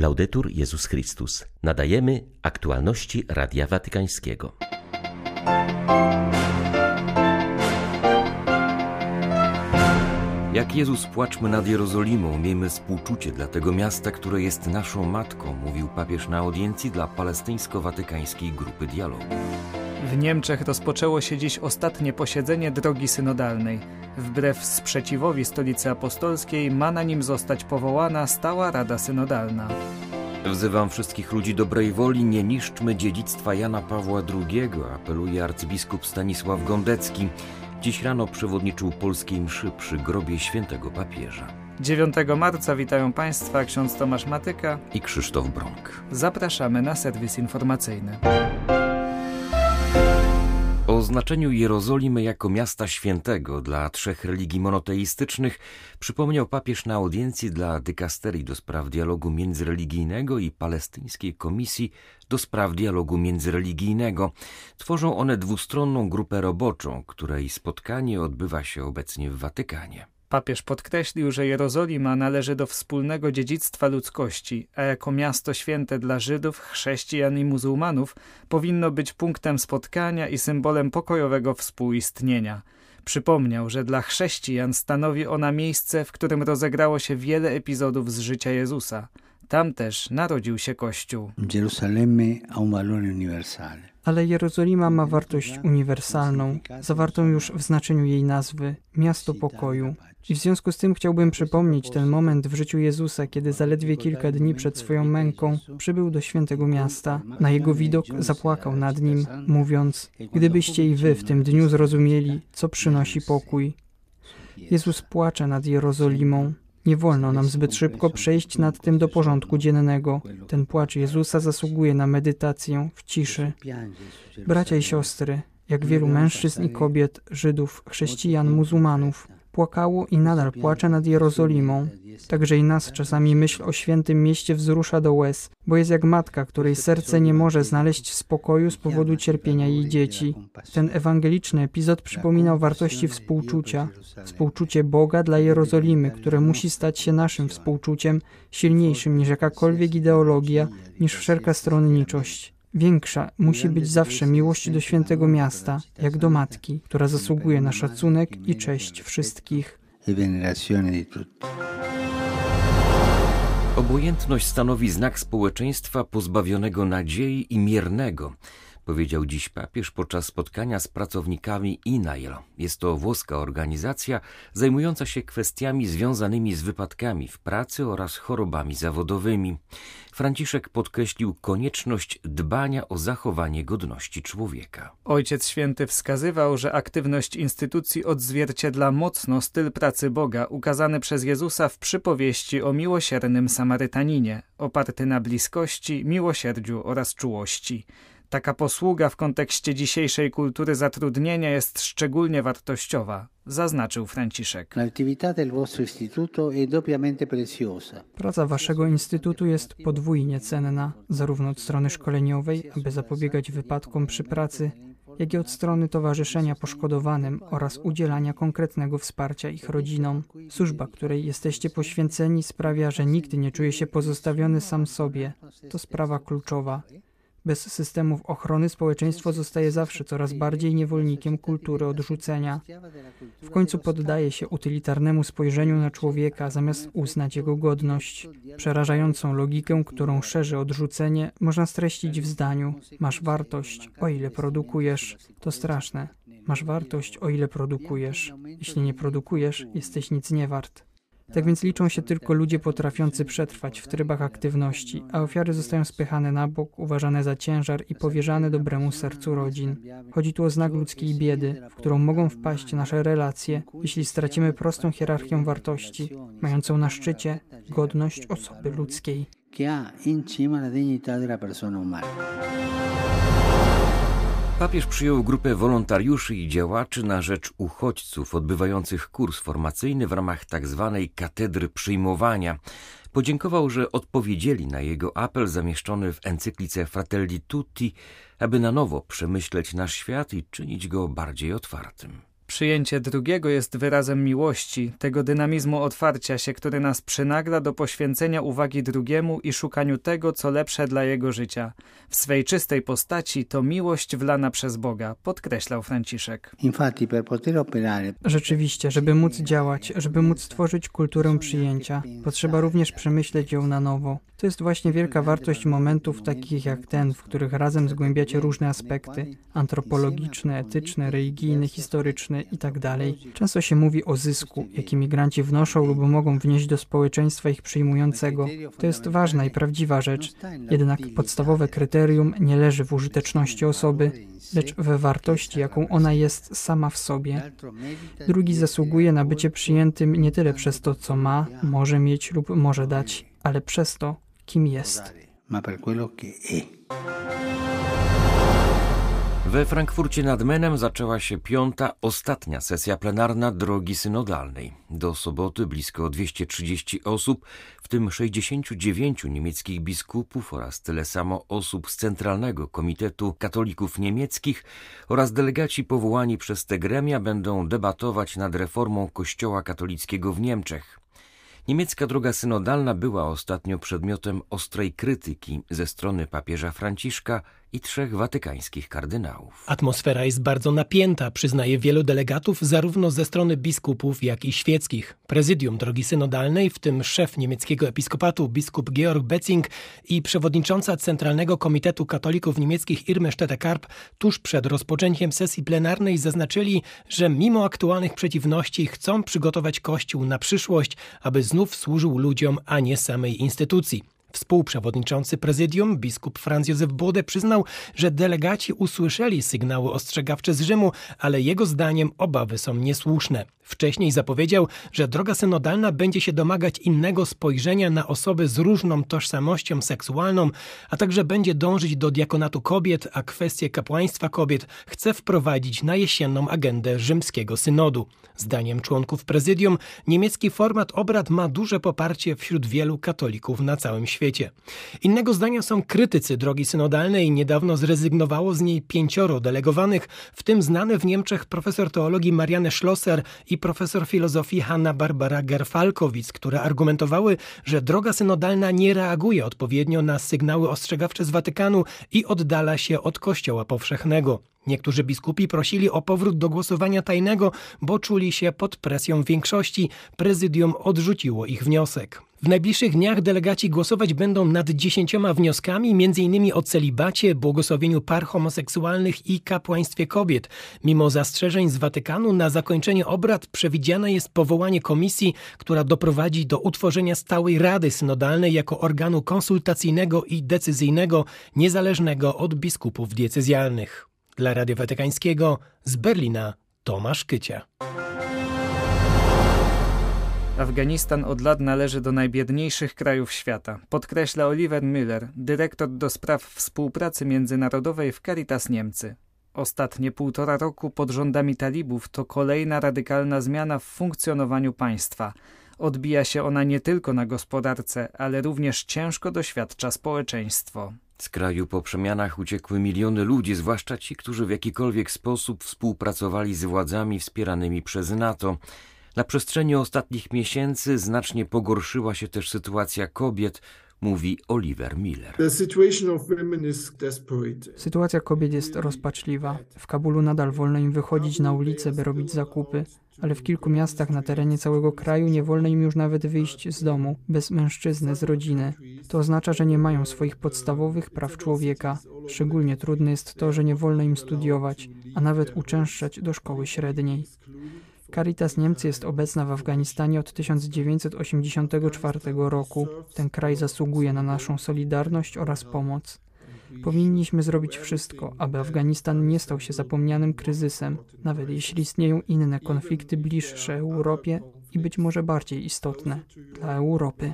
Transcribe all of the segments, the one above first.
Laudetur Jezus Chrystus. Nadajemy aktualności Radia Watykańskiego. Jak Jezus płaczmy nad Jerozolimą, miejmy współczucie dla tego miasta, które jest naszą matką, mówił papież na audiencji dla palestyńsko-watykańskiej grupy dialogu. W Niemczech rozpoczęło się dziś ostatnie posiedzenie drogi synodalnej. Wbrew sprzeciwowi stolicy apostolskiej ma na nim zostać powołana stała Rada Synodalna. Wzywam wszystkich ludzi dobrej woli, nie niszczmy dziedzictwa Jana Pawła II, apeluje arcybiskup Stanisław Gondecki. Dziś rano przewodniczył polskiej mszy przy grobie świętego papieża. 9 marca witają Państwa ksiądz Tomasz Matyka i Krzysztof Brąk. Zapraszamy na serwis informacyjny. O znaczeniu Jerozolimy jako miasta świętego dla trzech religii monoteistycznych przypomniał papież na audiencji dla dykasterii do spraw dialogu międzyreligijnego i palestyńskiej komisji do spraw dialogu międzyreligijnego. Tworzą one dwustronną grupę roboczą, której spotkanie odbywa się obecnie w Watykanie. Papież podkreślił, że Jerozolima należy do wspólnego dziedzictwa ludzkości, a jako miasto święte dla Żydów, chrześcijan i muzułmanów powinno być punktem spotkania i symbolem pokojowego współistnienia. Przypomniał, że dla chrześcijan stanowi ona miejsce, w którym rozegrało się wiele epizodów z życia Jezusa. Tam też narodził się Kościół. Ale Jerozolima ma wartość uniwersalną, zawartą już w znaczeniu jej nazwy miasto pokoju. I w związku z tym chciałbym przypomnieć ten moment w życiu Jezusa, kiedy zaledwie kilka dni przed swoją męką przybył do świętego miasta. Na jego widok zapłakał nad nim, mówiąc: Gdybyście i wy w tym dniu zrozumieli, co przynosi pokój. Jezus płacze nad Jerozolimą. Nie wolno nam zbyt szybko przejść nad tym do porządku dziennego. Ten płacz Jezusa zasługuje na medytację w ciszy. Bracia i siostry, jak wielu mężczyzn i kobiet, Żydów, chrześcijan, muzułmanów, płakało i nadal płacze nad Jerozolimą. Także i nas czasami myśl o świętym mieście wzrusza do łez, bo jest jak matka, której serce nie może znaleźć spokoju z powodu cierpienia jej dzieci. Ten ewangeliczny epizod przypominał wartości współczucia. Współczucie Boga dla Jerozolimy, które musi stać się naszym współczuciem, silniejszym niż jakakolwiek ideologia, niż wszelka stronniczość. Większa musi być zawsze miłość do świętego miasta, jak do matki, która zasługuje na szacunek i cześć wszystkich. Obojętność stanowi znak społeczeństwa pozbawionego nadziei i miernego powiedział dziś papież podczas spotkania z pracownikami INAIL. Jest to włoska organizacja zajmująca się kwestiami związanymi z wypadkami w pracy oraz chorobami zawodowymi. Franciszek podkreślił konieczność dbania o zachowanie godności człowieka. Ojciec Święty wskazywał, że aktywność instytucji odzwierciedla mocno styl pracy Boga ukazany przez Jezusa w przypowieści o miłosiernym Samarytaninie, oparty na bliskości, miłosierdziu oraz czułości. Taka posługa w kontekście dzisiejszej kultury zatrudnienia jest szczególnie wartościowa, zaznaczył Franciszek. Praca waszego instytutu jest podwójnie cenna, zarówno od strony szkoleniowej, aby zapobiegać wypadkom przy pracy, jak i od strony towarzyszenia poszkodowanym oraz udzielania konkretnego wsparcia ich rodzinom. Służba, której jesteście poświęceni, sprawia, że nigdy nie czuje się pozostawiony sam sobie. To sprawa kluczowa. Bez systemów ochrony społeczeństwo zostaje zawsze coraz bardziej niewolnikiem kultury odrzucenia. W końcu poddaje się utylitarnemu spojrzeniu na człowieka, zamiast uznać jego godność. Przerażającą logikę, którą szerzy odrzucenie, można streścić w zdaniu: Masz wartość, o ile produkujesz. To straszne. Masz wartość, o ile produkujesz. Jeśli nie produkujesz, jesteś nic nie wart. Tak więc liczą się tylko ludzie potrafiący przetrwać w trybach aktywności, a ofiary zostają spychane na bok, uważane za ciężar i powierzane dobremu sercu rodzin. Chodzi tu o znak ludzkiej biedy, w którą mogą wpaść nasze relacje, jeśli stracimy prostą hierarchię wartości, mającą na szczycie godność osoby ludzkiej. Papież przyjął grupę wolontariuszy i działaczy na rzecz uchodźców odbywających kurs formacyjny w ramach tzw. Tak katedry przyjmowania. Podziękował, że odpowiedzieli na jego apel zamieszczony w encyklice Fratelli Tutti, aby na nowo przemyśleć nasz świat i czynić go bardziej otwartym. Przyjęcie drugiego jest wyrazem miłości, tego dynamizmu otwarcia się, który nas przynagla do poświęcenia uwagi drugiemu i szukaniu tego, co lepsze dla jego życia. W swej czystej postaci to miłość wlana przez Boga, podkreślał Franciszek. Rzeczywiście, żeby móc działać, żeby móc stworzyć kulturę przyjęcia, potrzeba również przemyśleć ją na nowo. To jest właśnie wielka wartość momentów takich jak ten, w których razem zgłębiacie różne aspekty antropologiczne, etyczne, religijne, historyczne itd. Tak Często się mówi o zysku, jaki migranci wnoszą lub mogą wnieść do społeczeństwa ich przyjmującego. To jest ważna i prawdziwa rzecz, jednak podstawowe kryterium nie leży w użyteczności osoby, lecz we wartości, jaką ona jest sama w sobie. Drugi zasługuje na bycie przyjętym nie tyle przez to, co ma, może mieć lub może dać, ale przez to, kim jest. We Frankfurcie nad Menem zaczęła się piąta, ostatnia sesja plenarna drogi synodalnej. Do soboty blisko 230 osób, w tym 69 niemieckich biskupów oraz tyle samo osób z Centralnego Komitetu Katolików Niemieckich oraz delegaci powołani przez te gremia będą debatować nad reformą Kościoła katolickiego w Niemczech. Niemiecka droga synodalna była ostatnio przedmiotem ostrej krytyki ze strony papieża Franciszka i trzech watykańskich kardynałów. Atmosfera jest bardzo napięta, przyznaje wielu delegatów, zarówno ze strony biskupów, jak i świeckich. Prezydium drogi synodalnej, w tym szef niemieckiego episkopatu biskup Georg Betzing i przewodnicząca Centralnego Komitetu Katolików Niemieckich Irme Stette-Karp tuż przed rozpoczęciem sesji plenarnej zaznaczyli, że mimo aktualnych przeciwności chcą przygotować Kościół na przyszłość, aby znów służył ludziom, a nie samej instytucji. Współprzewodniczący prezydium, biskup Franz Józef Bode, przyznał, że delegaci usłyszeli sygnały ostrzegawcze z Rzymu, ale jego zdaniem obawy są niesłuszne. Wcześniej zapowiedział, że droga synodalna będzie się domagać innego spojrzenia na osoby z różną tożsamością seksualną, a także będzie dążyć do diakonatu kobiet, a kwestie kapłaństwa kobiet chce wprowadzić na jesienną agendę rzymskiego synodu. Zdaniem członków prezydium, niemiecki format obrad ma duże poparcie wśród wielu katolików na całym świecie. Innego zdania są krytycy drogi synodalnej. Niedawno zrezygnowało z niej pięcioro delegowanych, w tym znany w Niemczech profesor teologii Marianne Schlosser i profesor filozofii Hanna Barbara Gerfalkowicz, które argumentowały, że droga synodalna nie reaguje odpowiednio na sygnały ostrzegawcze z Watykanu i oddala się od Kościoła powszechnego. Niektórzy biskupi prosili o powrót do głosowania tajnego, bo czuli się pod presją większości. Prezydium odrzuciło ich wniosek. W najbliższych dniach delegaci głosować będą nad dziesięcioma wnioskami, m.in. o celibacie, błogosławieniu par homoseksualnych i kapłaństwie kobiet. Mimo zastrzeżeń z Watykanu na zakończenie obrad przewidziane jest powołanie komisji, która doprowadzi do utworzenia stałej Rady Synodalnej jako organu konsultacyjnego i decyzyjnego, niezależnego od biskupów diecezjalnych. Dla Radio Watykańskiego z Berlina Tomasz Kycia. Afganistan od lat należy do najbiedniejszych krajów świata, podkreśla Oliver Müller, dyrektor do spraw współpracy międzynarodowej w Caritas Niemcy. Ostatnie półtora roku pod rządami talibów to kolejna radykalna zmiana w funkcjonowaniu państwa. Odbija się ona nie tylko na gospodarce, ale również ciężko doświadcza społeczeństwo. Z kraju po przemianach uciekły miliony ludzi, zwłaszcza ci, którzy w jakikolwiek sposób współpracowali z władzami wspieranymi przez NATO. Na przestrzeni ostatnich miesięcy znacznie pogorszyła się też sytuacja kobiet, mówi Oliver Miller. Sytuacja kobiet jest rozpaczliwa. W Kabulu nadal wolno im wychodzić na ulicę, by robić zakupy, ale w kilku miastach na terenie całego kraju nie wolno im już nawet wyjść z domu, bez mężczyzny, z rodziny. To oznacza, że nie mają swoich podstawowych praw człowieka. Szczególnie trudne jest to, że nie wolno im studiować, a nawet uczęszczać do szkoły średniej. Caritas Niemcy jest obecna w Afganistanie od 1984 roku. Ten kraj zasługuje na naszą solidarność oraz pomoc. Powinniśmy zrobić wszystko, aby Afganistan nie stał się zapomnianym kryzysem, nawet jeśli istnieją inne konflikty bliższe Europie i być może bardziej istotne dla Europy.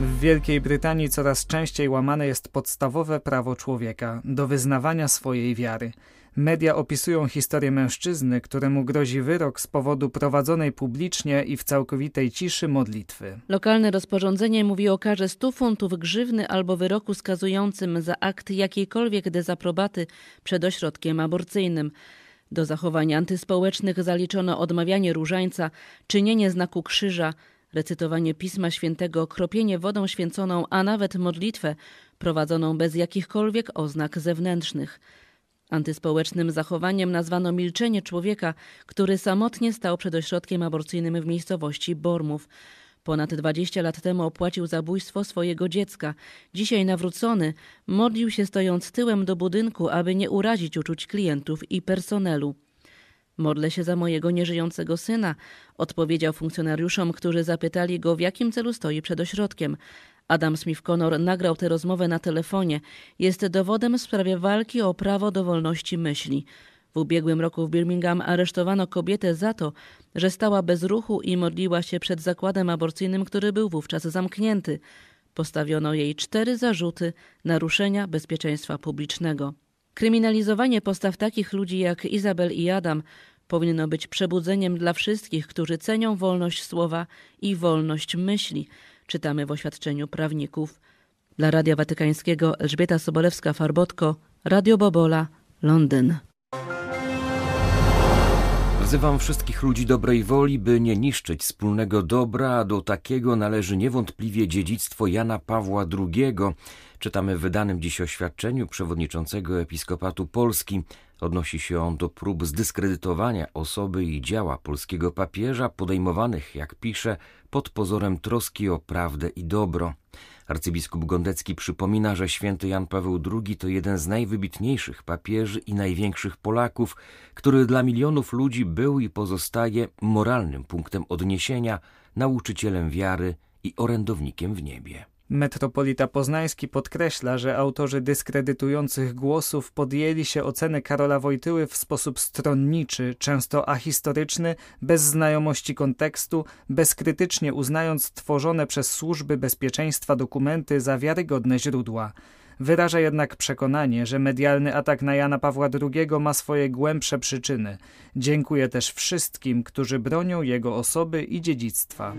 W Wielkiej Brytanii coraz częściej łamane jest podstawowe prawo człowieka do wyznawania swojej wiary. Media opisują historię mężczyzny, któremu grozi wyrok z powodu prowadzonej publicznie i w całkowitej ciszy modlitwy. Lokalne rozporządzenie mówi o karze 100 funtów grzywny albo wyroku skazującym za akt jakiejkolwiek dezaprobaty przed ośrodkiem aborcyjnym. Do zachowań antyspołecznych zaliczono odmawianie różańca, czynienie znaku krzyża, recytowanie Pisma Świętego, kropienie wodą święconą, a nawet modlitwę prowadzoną bez jakichkolwiek oznak zewnętrznych. Antyspołecznym zachowaniem nazwano milczenie człowieka, który samotnie stał przed ośrodkiem aborcyjnym w miejscowości Bormów. Ponad 20 lat temu opłacił zabójstwo swojego dziecka. Dzisiaj nawrócony modlił się stojąc tyłem do budynku, aby nie urazić uczuć klientów i personelu. Modlę się za mojego nieżyjącego syna, odpowiedział funkcjonariuszom, którzy zapytali go, w jakim celu stoi przed ośrodkiem. Adam Smith-Connor nagrał tę rozmowę na telefonie. Jest dowodem w sprawie walki o prawo do wolności myśli. W ubiegłym roku w Birmingham aresztowano kobietę za to, że stała bez ruchu i modliła się przed zakładem aborcyjnym, który był wówczas zamknięty. Postawiono jej cztery zarzuty naruszenia bezpieczeństwa publicznego. Kryminalizowanie postaw takich ludzi jak Izabel i Adam powinno być przebudzeniem dla wszystkich, którzy cenią wolność słowa i wolność myśli, czytamy w oświadczeniu prawników. Dla Radia Watykańskiego Elżbieta Sobolewska-Farbotko, Radio Bobola, Londyn. Wzywam wszystkich ludzi dobrej woli, by nie niszczyć wspólnego dobra, a do takiego należy niewątpliwie dziedzictwo Jana Pawła II. Czytamy w wydanym dziś oświadczeniu przewodniczącego Episkopatu Polski. Odnosi się on do prób zdyskredytowania osoby i działa polskiego papieża, podejmowanych, jak pisze, pod pozorem troski o prawdę i dobro. Arcybiskup Gondecki przypomina, że święty Jan Paweł II to jeden z najwybitniejszych papieży i największych Polaków, który dla milionów ludzi był i pozostaje moralnym punktem odniesienia, nauczycielem wiary i orędownikiem w niebie. Metropolita Poznański podkreśla, że autorzy dyskredytujących głosów podjęli się oceny Karola Wojtyły w sposób stronniczy, często ahistoryczny, bez znajomości kontekstu, bezkrytycznie uznając tworzone przez służby bezpieczeństwa dokumenty za wiarygodne źródła. Wyraża jednak przekonanie, że medialny atak na Jana Pawła II ma swoje głębsze przyczyny. Dziękuję też wszystkim, którzy bronią jego osoby i dziedzictwa.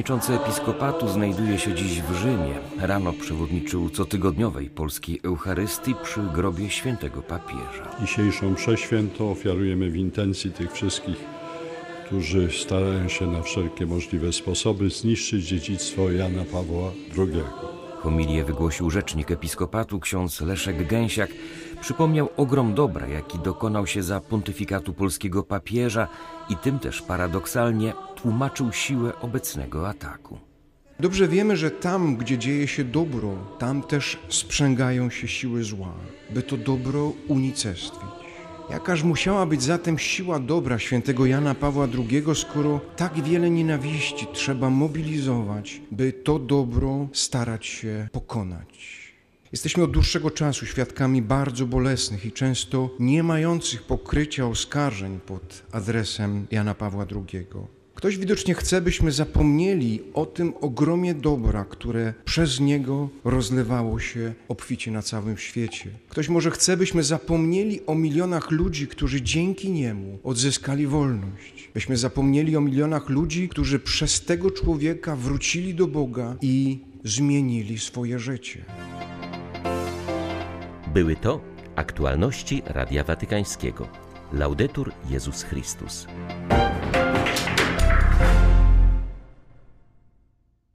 Przewodniczący episkopatu znajduje się dziś w Rzymie. Rano przewodniczył cotygodniowej polskiej Eucharystii przy grobie świętego papieża. Dzisiejszą przeświętą ofiarujemy w intencji tych wszystkich, którzy starają się na wszelkie możliwe sposoby zniszczyć dziedzictwo Jana Pawła II. Homilię wygłosił rzecznik episkopatu ksiądz Leszek Gęsiak. Przypomniał ogrom dobra, jaki dokonał się za pontyfikatu polskiego papieża i tym też paradoksalnie tłumaczył siłę obecnego ataku. Dobrze wiemy, że tam, gdzie dzieje się dobro, tam też sprzęgają się siły zła, by to dobro unicestwić. Jakaż musiała być zatem siła dobra świętego Jana Pawła II, skoro tak wiele nienawiści trzeba mobilizować, by to dobro starać się pokonać. Jesteśmy od dłuższego czasu świadkami bardzo bolesnych i często nie mających pokrycia oskarżeń pod adresem Jana Pawła II. Ktoś widocznie chce, byśmy zapomnieli o tym ogromie dobra, które przez niego rozlewało się obficie na całym świecie. Ktoś może chce, byśmy zapomnieli o milionach ludzi, którzy dzięki niemu odzyskali wolność. Byśmy zapomnieli o milionach ludzi, którzy przez tego człowieka wrócili do Boga i zmienili swoje życie. Były to aktualności Radia Watykańskiego. Laudetur Jezus Chrystus.